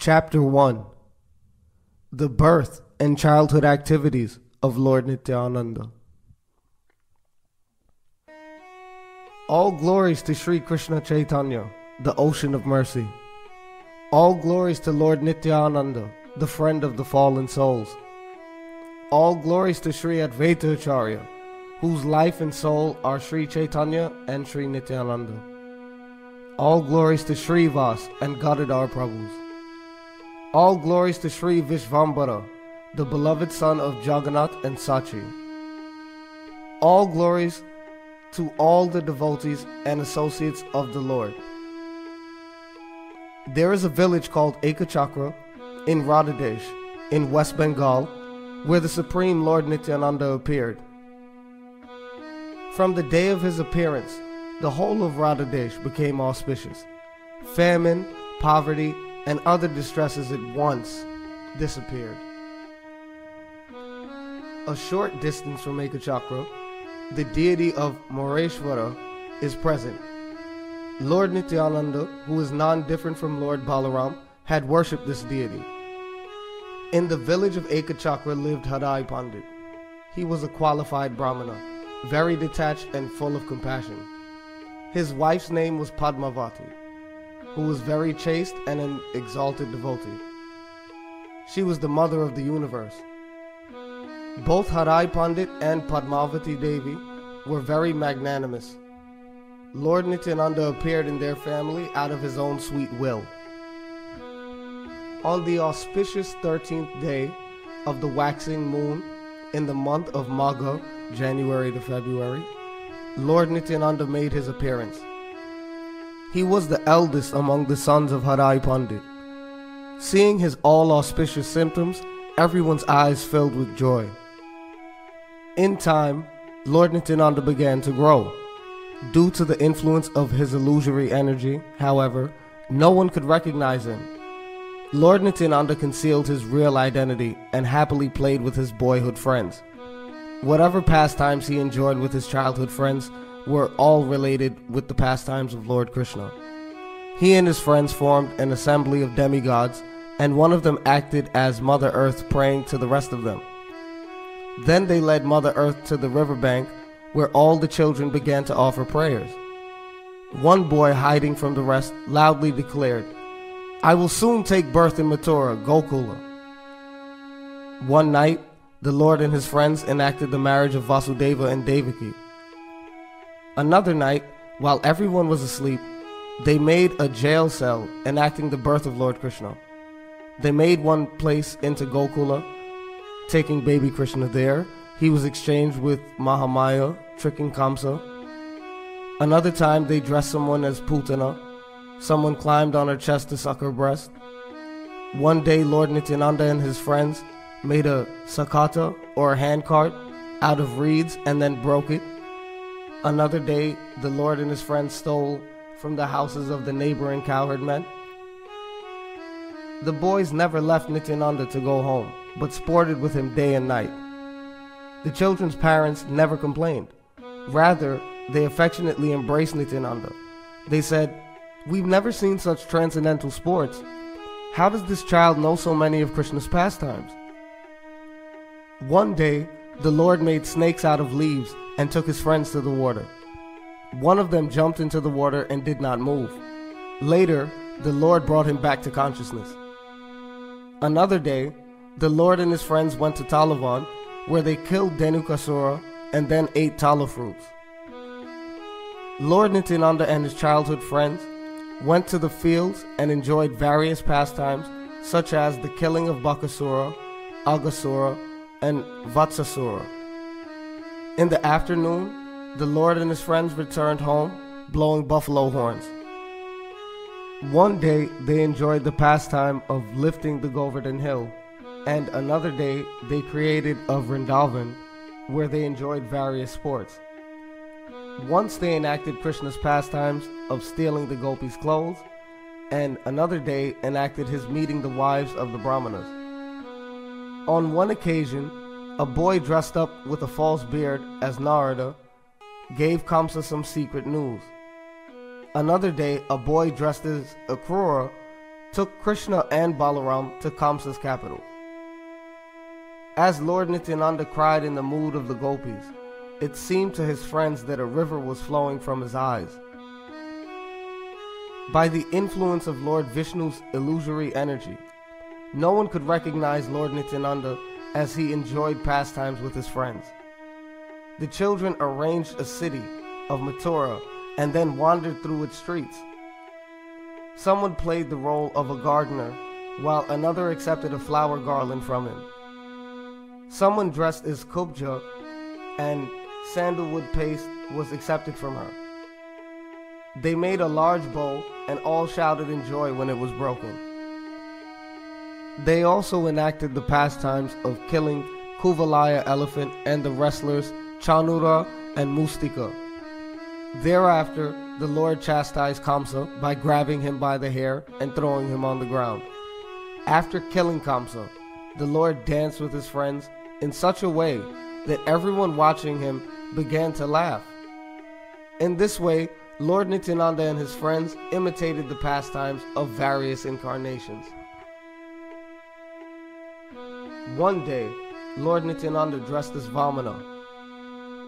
Chapter 1 The Birth and Childhood Activities of Lord Nityananda. All glories to Sri Krishna Chaitanya, the ocean of mercy. All glories to Lord Nityananda, the friend of the fallen souls. All glories to Sri Advaita Acharya, whose life and soul are Sri Chaitanya and Sri Nityananda. All glories to Srivas and Gadadhar Prabhus. All glories to Sri Vishvambara, the beloved son of Jagannath and Sachi. All glories to all the devotees and associates of the Lord. There is a village called Ekachakra in Radhadesh, in West Bengal, where the Supreme Lord Nityananda appeared. From the day of his appearance, the whole of Radhadesh became auspicious. Famine, poverty, and other distresses at once disappeared. A short distance from Ekachakra, the deity of Moreshwara is present. Lord Nityananda, who is non different from Lord Balaram, had worshipped this deity. In the village of Ekachakra lived Harai Pandit. He was a qualified Brahmana, very detached and full of compassion. His wife's name was Padmavati, who was very chaste and an exalted devotee. She was the mother of the universe. Both Harai Pandit and Padmavati Devi were very magnanimous. Lord Nityananda appeared in their family out of his own sweet will. On the auspicious 13th day of the waxing moon in the month of Magha, January to February, Lord Nityananda made his appearance. He was the eldest among the sons of Harai Pandit. Seeing his all auspicious symptoms, everyone's eyes filled with joy. In time, Lord Nityananda began to grow. Due to the influence of his illusory energy, however, no one could recognize him. Lord Nityananda concealed his real identity and happily played with his boyhood friends. Whatever pastimes he enjoyed with his childhood friends were all related with the pastimes of Lord Krishna. He and his friends formed an assembly of demigods, and one of them acted as Mother Earth praying to the rest of them. Then they led Mother Earth to the riverbank where all the children began to offer prayers. One boy, hiding from the rest, loudly declared, I will soon take birth in Mathura, Gokula. One night, the Lord and his friends enacted the marriage of Vasudeva and Devaki. Another night, while everyone was asleep, they made a jail cell enacting the birth of Lord Krishna. They made one place into Gokula, taking baby Krishna there. He was exchanged with Mahamaya, tricking Kamsa. Another time, they dressed someone as Putana. Someone climbed on her chest to suck her breast. One day, Lord Nityananda and his friends made a sakata or a handcart out of reeds and then broke it. Another day, the Lord and his friends stole from the houses of the neighboring cowherd men. The boys never left Nityananda to go home, but sported with him day and night. The children's parents never complained. Rather, they affectionately embraced Nityananda. They said, We've never seen such transcendental sports. How does this child know so many of Krishna's pastimes? One day, the Lord made snakes out of leaves and took his friends to the water. One of them jumped into the water and did not move. Later, the Lord brought him back to consciousness. Another day, the Lord and his friends went to Talavan, where they killed Dhenukasura and then ate tala fruits. Lord Nityananda and his childhood friends went to the fields and enjoyed various pastimes such as the killing of Bakasura, Aghasura, and Vatsasura. In the afternoon, the Lord and his friends returned home, blowing buffalo horns. One day, they enjoyed the pastime of lifting the Govardhan Hill, and another day, they created a Vrindavan where they enjoyed various sports. Once they enacted Krishna's pastimes of stealing the gopis' clothes, and another day enacted his meeting the wives of the Brahmanas. On one occasion, a boy dressed up with a false beard as Narada gave Kamsa some secret news. Another day, a boy dressed as Akrura took Krishna and Balaram to Kamsa's capital. As Lord Nityananda cried in the mood of the gopis, it seemed to his friends that a river was flowing from his eyes. By the influence of Lord Vishnu's illusory energy, no one could recognize Lord Nityananda as he enjoyed pastimes with his friends. The children arranged a city of Mathura and then wandered through its streets. Someone played the role of a gardener while another accepted a flower garland from him. Someone dressed as Kubja and sandalwood paste was accepted from her. They made a large bowl and all shouted in joy when it was broken. They also enacted the pastimes of killing Kuvalaya elephant and the wrestlers Chanura and Mustika. Thereafter, the Lord chastised Kamsa by grabbing him by the hair and throwing him on the ground. After killing Kamsa, the Lord danced with his friends in such a way that everyone watching him began to laugh. In this way, Lord Nityananda and his friends imitated the pastimes of various incarnations. One day, Lord Nityananda, dressed as Vamana,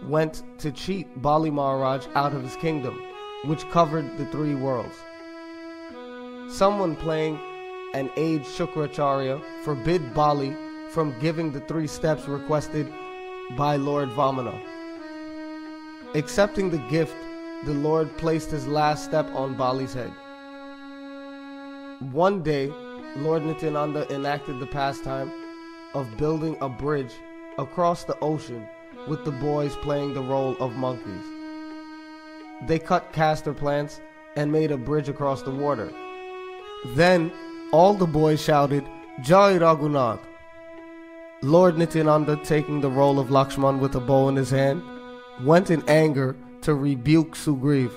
went to cheat Bali Maharaj out of his kingdom, which covered the three worlds. Someone playing an aged Shukracharya forbid Bali from giving the three steps requested by Lord Vamana. Accepting the gift, the Lord placed his last step on Bali's head. One day, Lord Nityananda enacted the pastime of building a bridge across the ocean with the boys playing the role of monkeys. They cut castor plants and made a bridge across the water. Then all the boys shouted, Jai Raghunath. Lord Nityananda, taking the role of Lakshman with a bow in his hand, went in anger to rebuke Sugriv.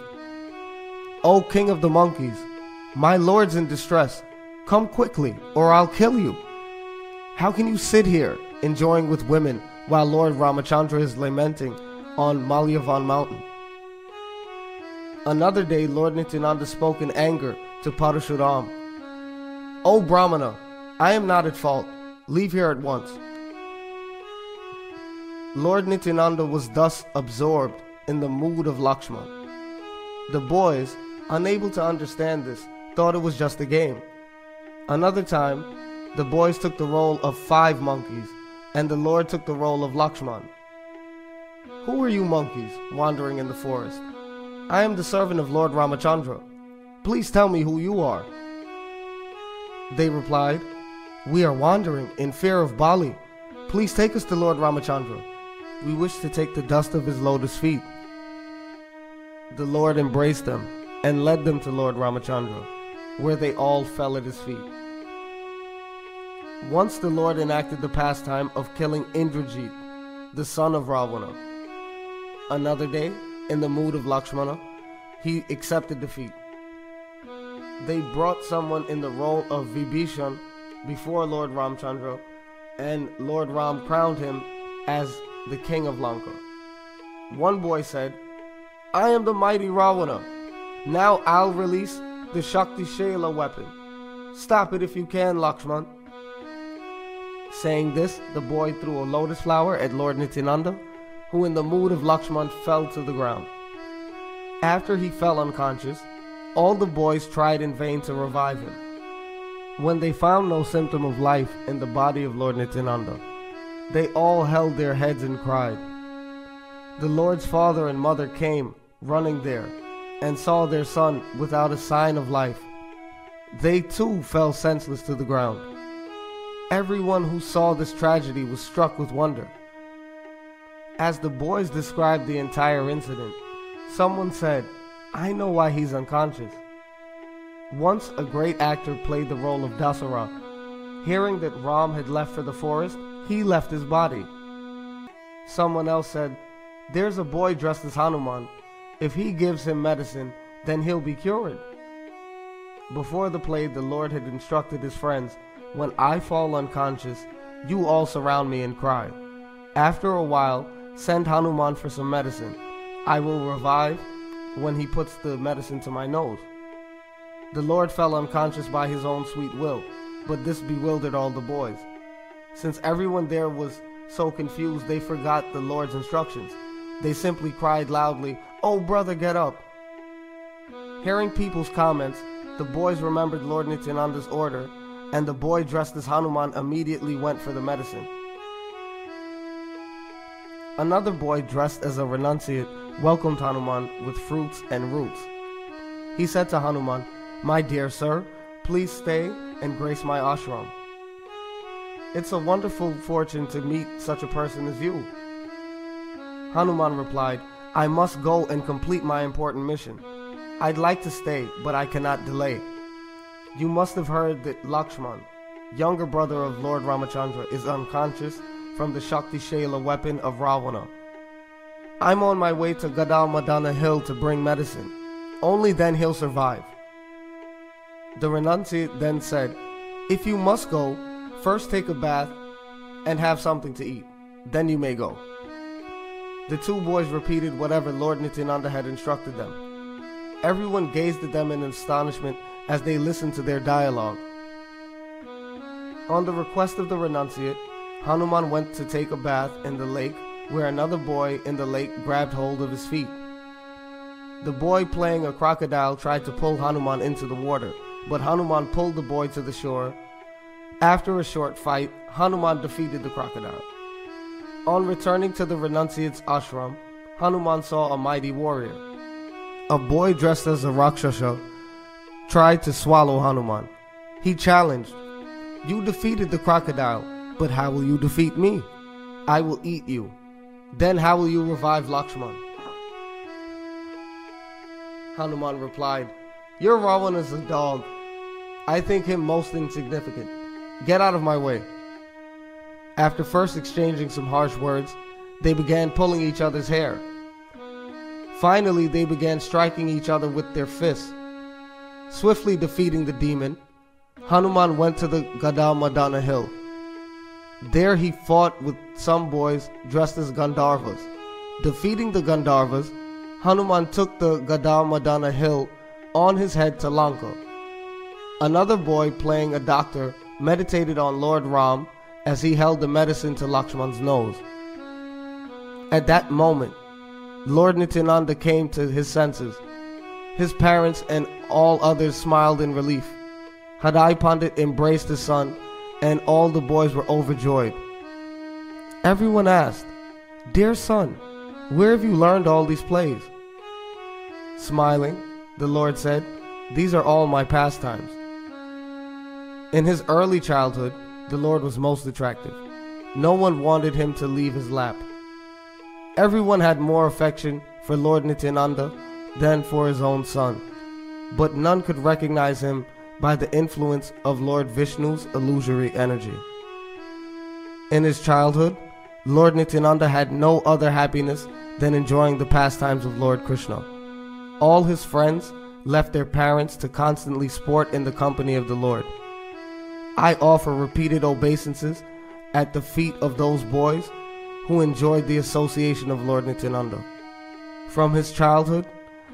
O king of the monkeys, my lord's in distress. Come quickly, or I'll kill you. How can you sit here, enjoying with women, while Lord Ramachandra is lamenting on Malyavan mountain? Another day, Lord Nityananda spoke in anger to Parashuram. O Brahmana, I am not at fault. Leave here at once. Lord Nityananda was thus absorbed in the mood of Lakshman. The boys, unable to understand this, thought it was just a game. Another time, the boys took the role of five monkeys, and the Lord took the role of Lakshman. Who are you monkeys wandering in the forest? I am the servant of Lord Ramachandra. Please tell me who you are. They replied, We are wandering in fear of Bali. Please take us to Lord Ramachandra. We wish to take the dust of his lotus feet. The Lord embraced them and led them to Lord Ramachandra, where they all fell at his feet. Once the Lord enacted the pastime of killing Indrajit, the son of Ravana. Another day, in the mood of Lakshmana, he accepted defeat. They brought someone in the role of Vibhishan before Lord Ramchandra, and Lord Ram crowned him as the king of Lanka. One boy said, I am the mighty Ravana. Now I'll release the Shakti Shela weapon. Stop it if you can, Lakshman. Saying this, the boy threw a lotus flower at Lord Nityananda, who in the mood of Lakshman fell to the ground. After he fell unconscious, all the boys tried in vain to revive him. When they found no symptom of life in the body of Lord Nityananda, they all held their heads and cried. The Lord's father and mother came, running there, and saw their son without a sign of life. They too fell senseless to the ground. Everyone who saw this tragedy was struck with wonder. As the boys described the entire incident, someone said, I know why he's unconscious. Once a great actor played the role of Dasaratha. Hearing that Ram had left for the forest, he left his body. Someone else said, There's a boy dressed as Hanuman. If he gives him medicine, then he'll be cured. Before the play, the Lord had instructed his friends, When I fall unconscious, you all surround me and cry. After a while, send Hanuman for some medicine. I will revive when he puts the medicine to my nose. The Lord fell unconscious by his own sweet will, but this bewildered all the boys. Since everyone there was so confused, they forgot the Lord's instructions. They simply cried loudly, Oh, brother, get up! Hearing people's comments, the boys remembered Lord Nityananda's order, and the boy dressed as Hanuman immediately went for the medicine. Another boy dressed as a renunciate welcomed Hanuman with fruits and roots. He said to Hanuman, My dear sir, please stay and grace my ashram. It's a wonderful fortune to meet such a person as you. Hanuman replied, I must go and complete my important mission. I'd like to stay, but I cannot delay. You must have heard that Lakshman, younger brother of Lord Ramachandra, is unconscious from the Shakti Shaila weapon of Ravana. I'm on my way to Gandhamadana Hill to bring medicine. Only then he'll survive. The renunciate then said, If you must go, first take a bath and have something to eat. Then you may go. The two boys repeated whatever Lord Nityananda had instructed them. Everyone gazed at them in astonishment as they listened to their dialogue. On the request of the renunciate, Hanuman went to take a bath in the lake where another boy in the lake grabbed hold of his feet. The boy playing a crocodile tried to pull Hanuman into the water, but Hanuman pulled the boy to the shore. After a short fight, Hanuman defeated the crocodile. On returning to the renunciate's ashram, Hanuman saw a mighty warrior. A boy dressed as a Rakshasa tried to swallow Hanuman. He challenged, You defeated the crocodile, but how will you defeat me? I will eat you. Then how will you revive Lakshman? Hanuman replied, Your Ravan is a dog. I think him most insignificant. Get out of my way. After first exchanging some harsh words, they began pulling each other's hair. Finally, they began striking each other with their fists. Swiftly defeating the demon, Hanuman went to the Gandhamadana hill. There he fought with some boys dressed as Gandharvas. Defeating the Gandharvas, Hanuman took the Gandhamadana hill on his head to Lanka. Another boy playing a doctor meditated on Lord Ram as he held the medicine to Lakshman's nose. At that moment, Lord Nityananda came to his senses. His parents and all others smiled in relief. Hadai Pandit embraced his son, and all the boys were overjoyed. Everyone asked, Dear son, where have you learned all these plays? Smiling, the Lord said, These are all my pastimes. In his early childhood, the Lord was most attractive. No one wanted him to leave his lap. Everyone had more affection for Lord Nityananda than for his own son, but none could recognize him by the influence of Lord Vishnu's illusory energy. In his childhood, Lord Nityananda had no other happiness than enjoying the pastimes of Lord Krishna. All his friends left their parents to constantly sport in the company of the Lord. I offer repeated obeisances at the feet of those boys who enjoyed the association of Lord Nityananda. From his childhood,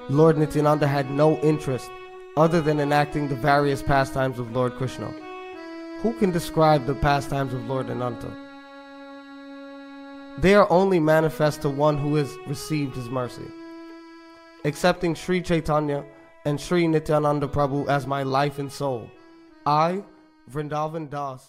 Lord Nityananda had no interest other than enacting the various pastimes of Lord Krishna. Who can describe the pastimes of Lord Ananta? They are only manifest to one who has received his mercy. Accepting Sri Chaitanya and Sri Nityananda Prabhu as my life and soul, I, Vrindavan Das,